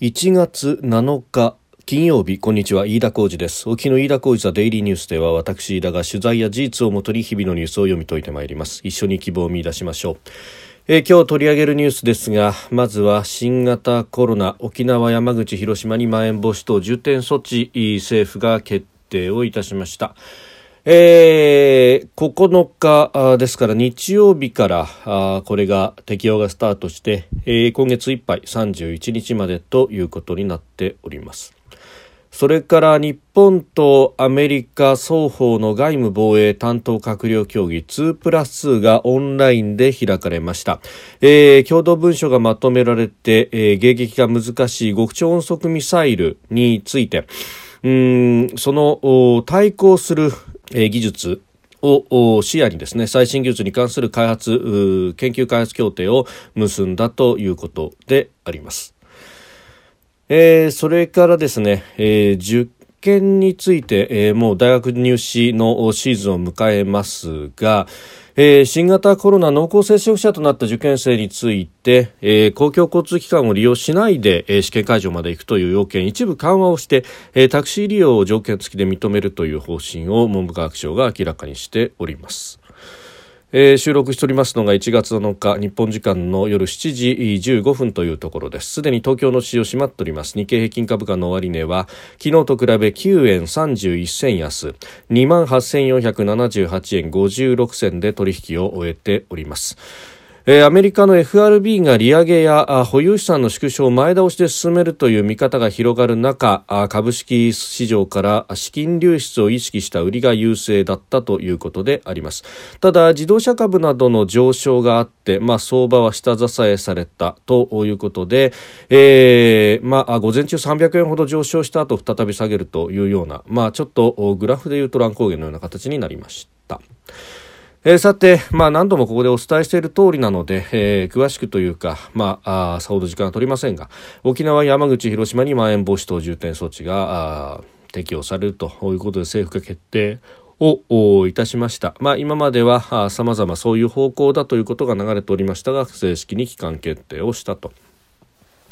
1月7日金曜日こんにちは。飯田浩二です。沖の飯田浩二ザデイリーニュースでは私飯田が取材や事実をもとに日々のニュースを読み解いてまいります。一緒に希望を見出しましょう。え今日取り上げるニュースですがまずは新型コロナ沖縄山口広島にまん延防止等重点措置政府が決定をいたしました。えー、9日ですから日曜日からこれが適用がスタートして、えー、今月いっぱい31日までということになっております。それから日本とアメリカ双方の外務防衛担当閣僚協議2プラス2がオンラインで開かれました、えー、共同文書がまとめられて、えー、迎撃が難しい極超音速ミサイルについてうんその対抗するえ技術を視野にですね最新技術に関する開発研究開発協定を結んだということであります。えー、それからですね、えー、受験について、えー、もう大学入試のシーズンを迎えますが、えー、新型コロナ濃厚接触者となった受験生について、えー、公共交通機関を利用しないで、えー、試験会場まで行くという要件一部緩和をして、え、タクシー利用を条件付きで認めるという方針を文部科学省が明らかにしております。えー、収録しておりますのが1月7日日本時間の夜7時15分というところです。すでに東京の市場閉まっております。日経平均株価の終値は昨日と比べ9円31銭安。2万8478円56銭で取引を終えております。えー、アメリカの FRB が利上げや保有資産の縮小を前倒しで進めるという見方が広がる中株式市場から資金流出を意識した売りが優勢だったということでありますただ自動車株などの上昇があって、まあ、相場は下支えされたということで、えーまあ、午前中300円ほど上昇した後再び下げるというような、まあ、ちょっとグラフでいうと乱高下のような形になりました。えー、さて、まあ、何度もここでお伝えしている通りなので、えー、詳しくというか、まあ、あさほど時間は取りませんが沖縄、山口、広島にまん延防止等重点措置が適用されるということで政府が決定をいたしました。まあ、今までは様々そういう方向だということが流れておりましたが正式に期間決定をしたと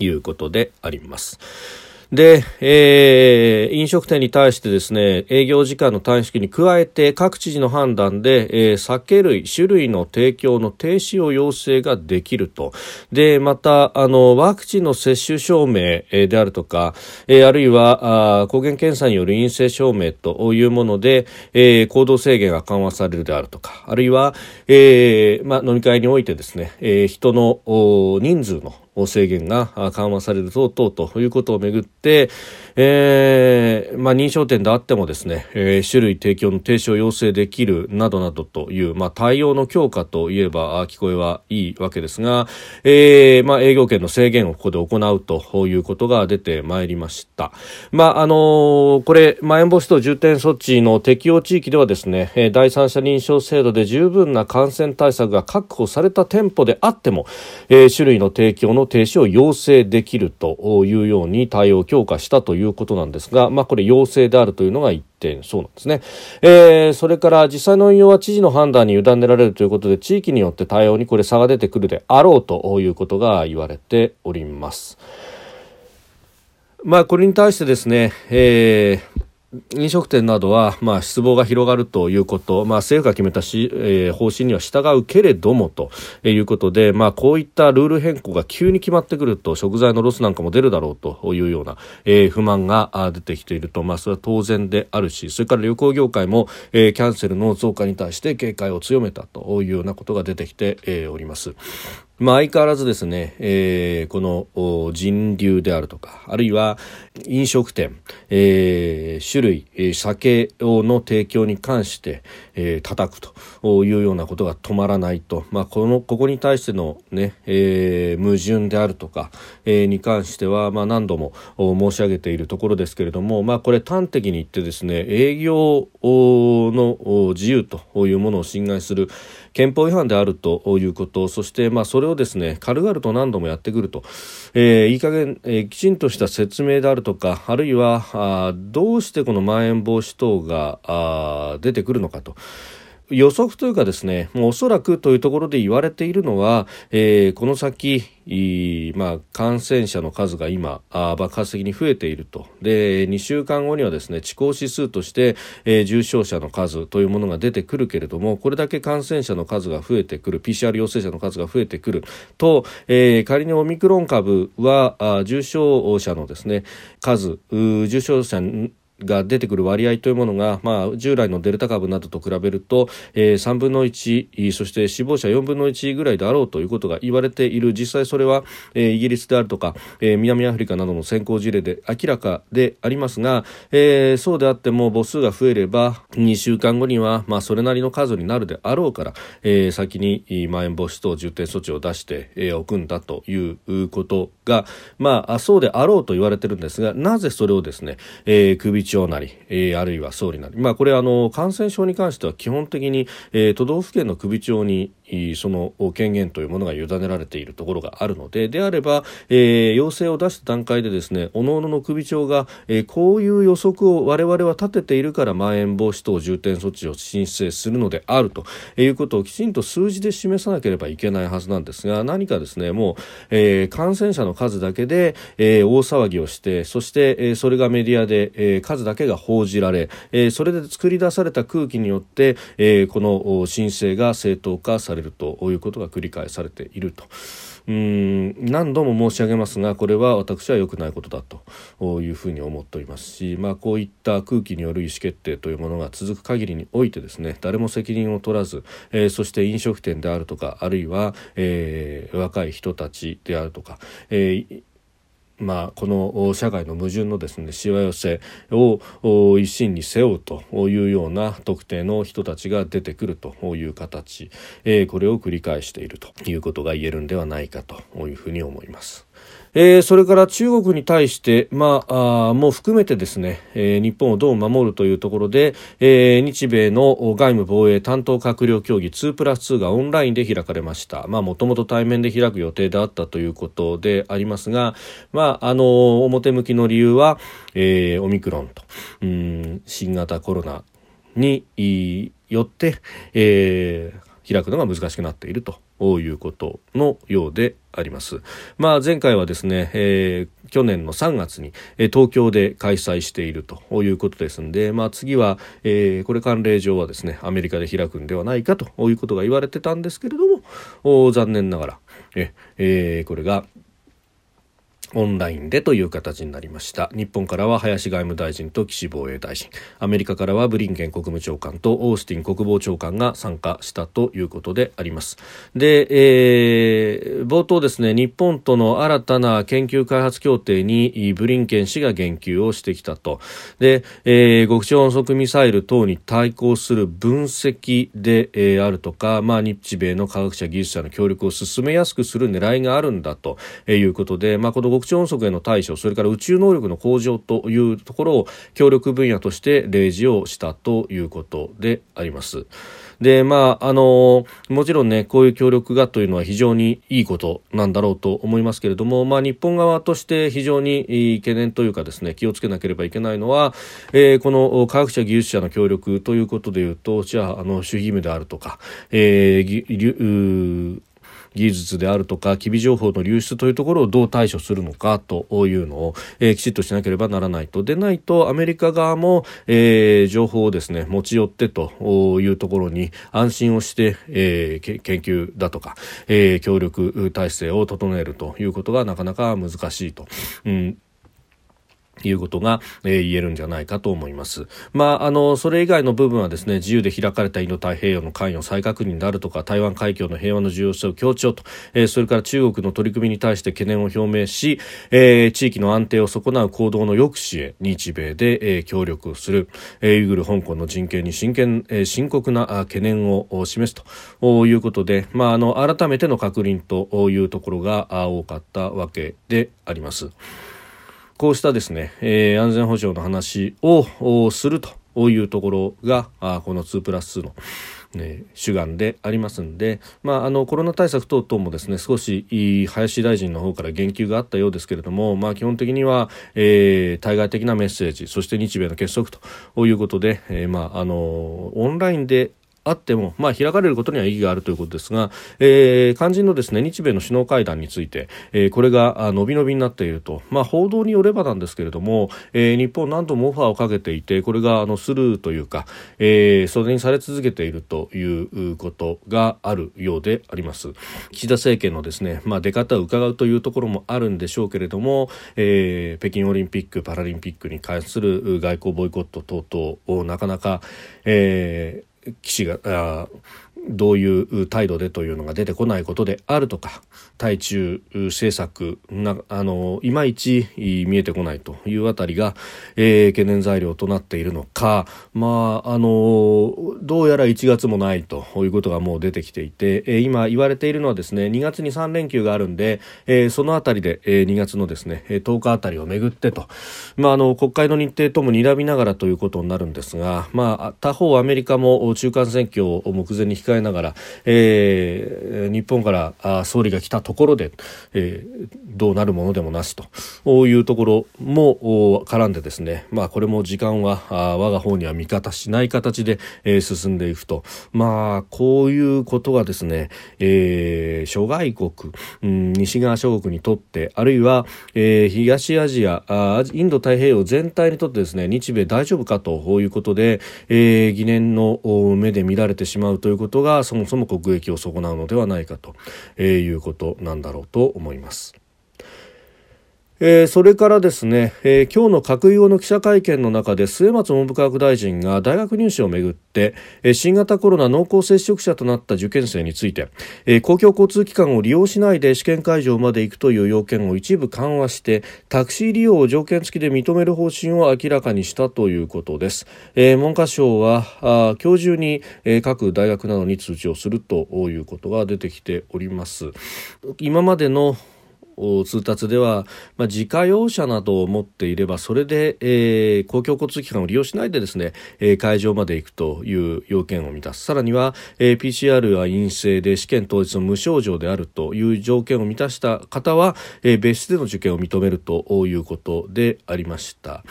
いうことであります。で、えー、飲食店に対してですね、営業時間の短縮に加えて各知事の判断で、えー、酒類、種類の提供の停止を要請ができると。で、また、あの、ワクチンの接種証明であるとか、えー、あるいは、あ抗原検査による陰性証明というもので、えー、行動制限が緩和されるであるとか、あるいは、えー、まあ、飲み会においてですね、えー、人の人数の制限が緩和される等々ということをめぐって、えーまあ、認証店であってもですね、えー、種類提供の停止を要請できるなどなどという、まあ、対応の強化といえば聞こえはいいわけですが、えーまあ、営業権の制限をここで行うということが出てまいりました。まああのー、これ、まん延防止等重点措置の適用地域ではですね、第三者認証制度で十分な感染対策が確保された店舗であっても、えー、種類の提供のの停止を要請できるというように対応を強化したということなんですが、まあ、これ要請であるというのが一点そうなんですね、えー、それから実際の運用は知事の判断に委ねられるということで地域によって対応にこれ差が出てくるであろうということが言われております。まあ、これに対してですね、えー飲食店などは、まあ、失望が広がるということ、まあ、政府が決めたし、えー、方針には従うけれどもということで、まあ、こういったルール変更が急に決まってくると食材のロスなんかも出るだろうというような、えー、不満が出てきていると、まあ、それは当然であるしそれから旅行業界も、えー、キャンセルの増加に対して警戒を強めたというようなことが出てきて、えー、おります。まあ、相変わらずですね、えー、この人流であるとか、あるいは飲食店、えー、種類、えー、酒の提供に関して、えー、叩くというようなことが止まらないと、まあ、この、ここに対してのね、えー、矛盾であるとか、えー、に関しては、まあ、何度も申し上げているところですけれども、まあ、これ端的に言ってですね、営業の自由というものを侵害する憲法違反であるということ、そして、まあ、それをですね軽々と何度もやってくると、えー、いい加減、えー、きちんとした説明であるとかあるいはあどうしてこのまん延防止等があ出てくるのかと。予測というかですね、もうおそらくというところで言われているのは、えー、この先、まあ、感染者の数が今爆発的に増えていると。で2週間後にはですね地高指数として、えー、重症者の数というものが出てくるけれどもこれだけ感染者の数が増えてくる PCR 陽性者の数が増えてくると、えー、仮にオミクロン株はあ重症者のですね数重症者が出てくる割合というものが、まあ、従来のデルタ株などと比べると、えー、3分の1そして死亡者4分の1ぐらいであろうということが言われている。実際それは、えー、イギリスであるとか、えー、南アフリカなどの先行事例で明らかでありますが、えー、そうであっても母数が増えれば2週間後には、まあ、それなりの数になるであろうから、えー、先にまん延防止等重点措置を出して、えー、おくんだということが、まあ、そうであろうと言われてるんですがなぜそれをですね、えー、首長なり、えー、あるいは総理なり、まあ、これあの感染症に関しては基本的に、えー、都道府県の首長にその権限というものが委ねられているところがあるのでであれば、えー、要請を出した段階でですね各々の首長が、えー、こういう予測を我々は立てているからまん延防止等重点措置を申請するのであるということをきちんと数字で示さなければいけないはずなんですが何かですねもう、えー、感染者の数だけで、えー、大騒ぎをしてそして、えー、それがメディアで、えー、数だけが報じられ、えー、それで作り出された空気によって、えー、この申請が正当化されるということが繰り返されていると。うん何度も申し上げますがこれは私は良くないことだというふうに思っておりますし、まあ、こういった空気による意思決定というものが続く限りにおいてですね誰も責任を取らず、えー、そして飲食店であるとかあるいは、えー、若い人たちであるとか、えーまあ、この社会の矛盾のですねしわ寄せを一心に背負うというような特定の人たちが出てくるという形、え、これを繰り返しているということが言えるんではないかというふうに思います。えー、それから中国に対して、まあ、あも含めてですね、えー、日本をどう守るというところで、えー、日米の外務防衛担当閣僚協議2プラス2がオンラインで開かれました。まあ、もともと対面で開く予定であったということでありますが、まあ、あの、表向きの理由は、えー、オミクロンと、うん、新型コロナによって、えー、開くのが難しくなっているということのようであります。まあ、前回はですね、えー、去年の3月に、えー、東京で開催しているということですんで、まあ、次は、えー、これ慣例上はですねアメリカで開くんではないかということが言われてたんですけれども残念ながらえ、えー、これがオンラインでという形になりました。日本からは林外務大臣と岸防衛大臣。アメリカからはブリンケン国務長官とオースティン国防長官が参加したということであります。で、えー、冒頭ですね日本との新たな研究開発協定にブリンケン氏が言及をしてきたと。で、えー、極超音速ミサイル等に対抗する分析で、えー、あるとか、まあ、日米の科学者技術者の協力を進めやすくする狙いがあるんだということで、まあ、この極超音速への対処それから宇宙能力の向上というところを協力分野として例示をしたということであります。で、まあ、あの、もちろんね、こういう協力がというのは非常にいいことなんだろうと思いますけれども、まあ、日本側として非常に懸念というかですね、気をつけなければいけないのは、えー、この科学者技術者の協力ということでいうと、じゃあ、あの、守秘義務であるとか、えー、技術であるとか機微情報の流出というところをどう対処するのかというのを、えー、きちっとしなければならないとでないとアメリカ側も、えー、情報をですね持ち寄ってというところに安心をして、えー、研究だとか、えー、協力体制を整えるということがなかなか難しいと。うんいうことが、えー、言えるんじゃないかと思います。まあ、あの、それ以外の部分はですね、自由で開かれたインド太平洋の関与再確認であるとか、台湾海峡の平和の重要性を強調と、えー、それから中国の取り組みに対して懸念を表明し、えー、地域の安定を損なう行動の抑止へ日米で、えー、協力する、えー、ウイグル香港の人権に真剣、えー、深刻な懸念を示すということで、まあ、あの、改めての確認というところが多かったわけであります。こうしたですね、えー、安全保障の話をするというところがあこの2プラス2の、ね、主眼でありますんで、まあ、あのコロナ対策等々もですね少し林大臣の方から言及があったようですけれども、まあ、基本的には、えー、対外的なメッセージそして日米の結束ということで、えーまあ、あのオンラインであっても、まあ、開かれることには意義があるということですが、えー、肝心のですね日米の首脳会談について、えー、これが伸び伸びになっていると、まあ、報道によればなんですけれども、えー、日本何度もオファーをかけていてこれがあのスルーというか、えー、袖にされ続けているということがあるようであります。岸田政権のですね、まあ、出方を伺うというところもあるんでしょうけれども、えー、北京オリンピック・パラリンピックに関する外交ボイコット等々をなかなか、えー、岸がどういう態度でというのが出てこないことであるとか対中政策があのいまいち見えてこないというあたりが、えー、懸念材料となっているのか、まあ、あのどうやら1月もないということがもう出てきていて、えー、今言われているのはですね2月に3連休があるんで、えー、そのあたりで、えー、2月のですね10日あたりをめぐってと、まあ、あの国会の日程とも睨みながらということになるんですが、まあ、他方アメリカも中間選挙を目前に控ええながら、えー、日本から総理が来たところで、えー、どうなるものでもなしというところも絡んでですね、まあ、これも時間は我が方には味方しない形で、えー、進んでいくと、まあ、こういうことがですね、えー、諸外国、うん、西側諸国にとってあるいは、えー、東アジアあインド太平洋全体にとってですね日米大丈夫かということで、えー、疑念の目で見られてしまうということがそもそも国益を損なうのではないかと、いうことなんだろうと思います。えー、それからですね、えー、今日の閣議後の記者会見の中で末松文部科学大臣が大学入試をめぐって、えー、新型コロナ濃厚接触者となった受験生について、えー、公共交通機関を利用しないで試験会場まで行くという要件を一部緩和してタクシー利用を条件付きで認める方針を明らかにしたということです、えー、文科省はあ今日中に、えー、各大学などに通知をするということが出てきております。今までの通達では、まあ、自家用車などを持っていればそれで、えー、公共交通機関を利用しないでですね、えー、会場まで行くという要件を満たすさらには、えー、PCR は陰性で試験当日の無症状であるという条件を満たした方は、え、別室での受験を認めるということでありました。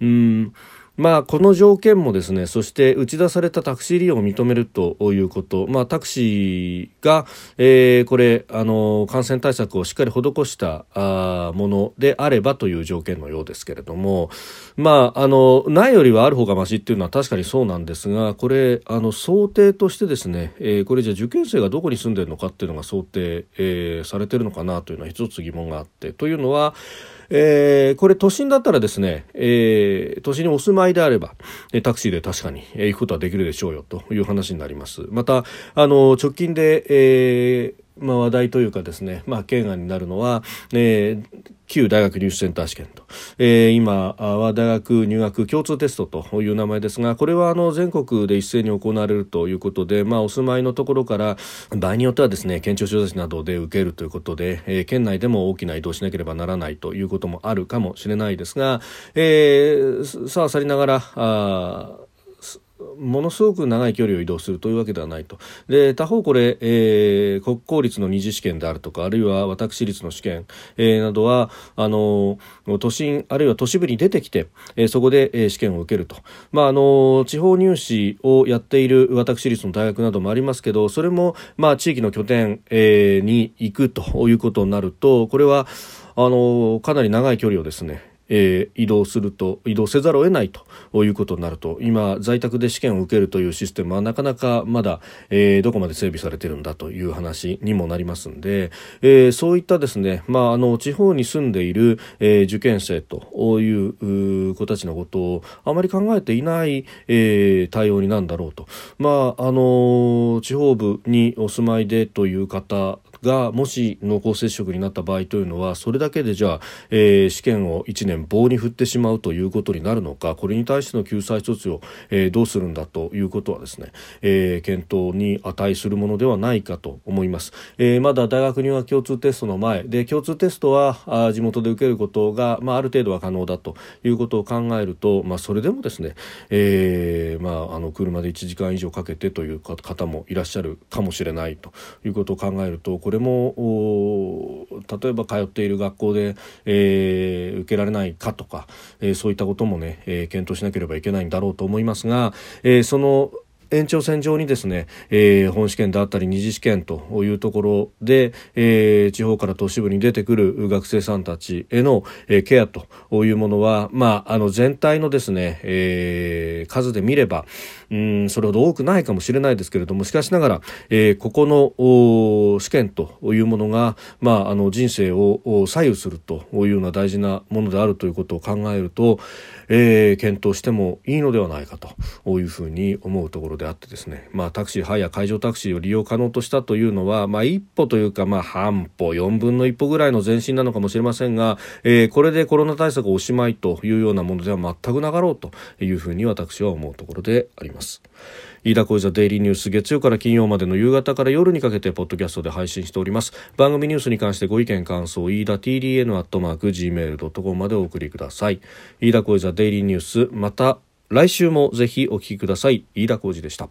うんまあ、この条件もですねそして打ち出されたタクシー利用を認めるということ、まあ、タクシーが、えー、これあの感染対策をしっかり施したあものであればという条件のようですけれども、まあ、あのないよりはある方がましっていうのは確かにそうなんですがこれあの想定としてですね、えー、これじゃあ受験生がどこに住んでるのかっていうのが想定、えー、されてるのかなというのは一つ疑問があって。というのはえー、これ都心だったらですね、えー、都心にお住まいであれば、タクシーで確かに行くことはできるでしょうよという話になります。また、あの、直近で、えーまあ、話題というかですね、まあ、懸案になるのは、えー、旧大学入試センター試験と、えー、今は大学入学共通テストという名前ですがこれはあの全国で一斉に行われるということで、まあ、お住まいのところから場合によってはですね県庁所在地などで受けるということで、えー、県内でも大きな移動しなければならないということもあるかもしれないですが、えー、さあ去りながらあものすごく長い距離を移動するというわけではないと。で、他方これ、えー、国公立の二次試験であるとか、あるいは私立の試験、えー、などは、あの、都心、あるいは都市部に出てきて、えー、そこで、えー、試験を受けると。まあ、あの、地方入試をやっている私立の大学などもありますけど、それも、まあ、地域の拠点、えー、に行くということになると、これは、あの、かなり長い距離をですね、えー、移動すると移動せざるを得ないということになると今在宅で試験を受けるというシステムはなかなかまだ、えー、どこまで整備されているんだという話にもなりますんで、えー、そういったですね、まあ、あの地方に住んでいる、え、受験生という子たちのことをあまり考えていない、え、対応になるんだろうと、まああの地方部にお住まいでという方がもし濃厚接触になった場合というのはそれだけでじゃあ、えー、試験を1年棒に振ってしまうということになるのかこれに対しての救済措置を、えー、どうするんだということはですね、えー、検討に値するものではないかと思います、えー、まだ大学入学共通テストの前で共通テストはあ地元で受けることが、まあ、ある程度は可能だということを考えると、まあ、それでもですね、えーまあ、あの車で1時間以上かけてという方もいらっしゃるかもしれないということを考えるとこれも例えば通っている学校で、えー、受けられないかとか、えー、そういったこともね、えー、検討しなければいけないんだろうと思いますが、えー、その延長線上にですね、えー、本試験であったり二次試験というところで、えー、地方から都市部に出てくる学生さんたちへの、えー、ケアというものは、まあ、あの全体のですね、えー、数で見ればうんそれほど多くないかもしれないですけれどもしかしながら、えー、ここの試験というものが、まあ、あの人生を左右するというような大事なものであるということを考えると、えー、検討してもいいのではないかというふうに思うところであってですね、まあ、タクシーハイや海上タクシーを利用可能としたというのは、まあ、一歩というか、まあ、半歩4分の一歩ぐらいの前進なのかもしれませんが、えー、これでコロナ対策おしまいというようなものでは全くなかろうというふうに私は思うところであります。飯田浩司ザデイリーニュース月曜から金曜までの夕方から夜にかけてポッドキャストで配信しております。番組ニュースに関してご意見感想飯田 TDN アットマーク Gmail.com までお送りください。飯田浩司ザデイリーニュースまた来週もぜひお聞きください。飯田浩司でした。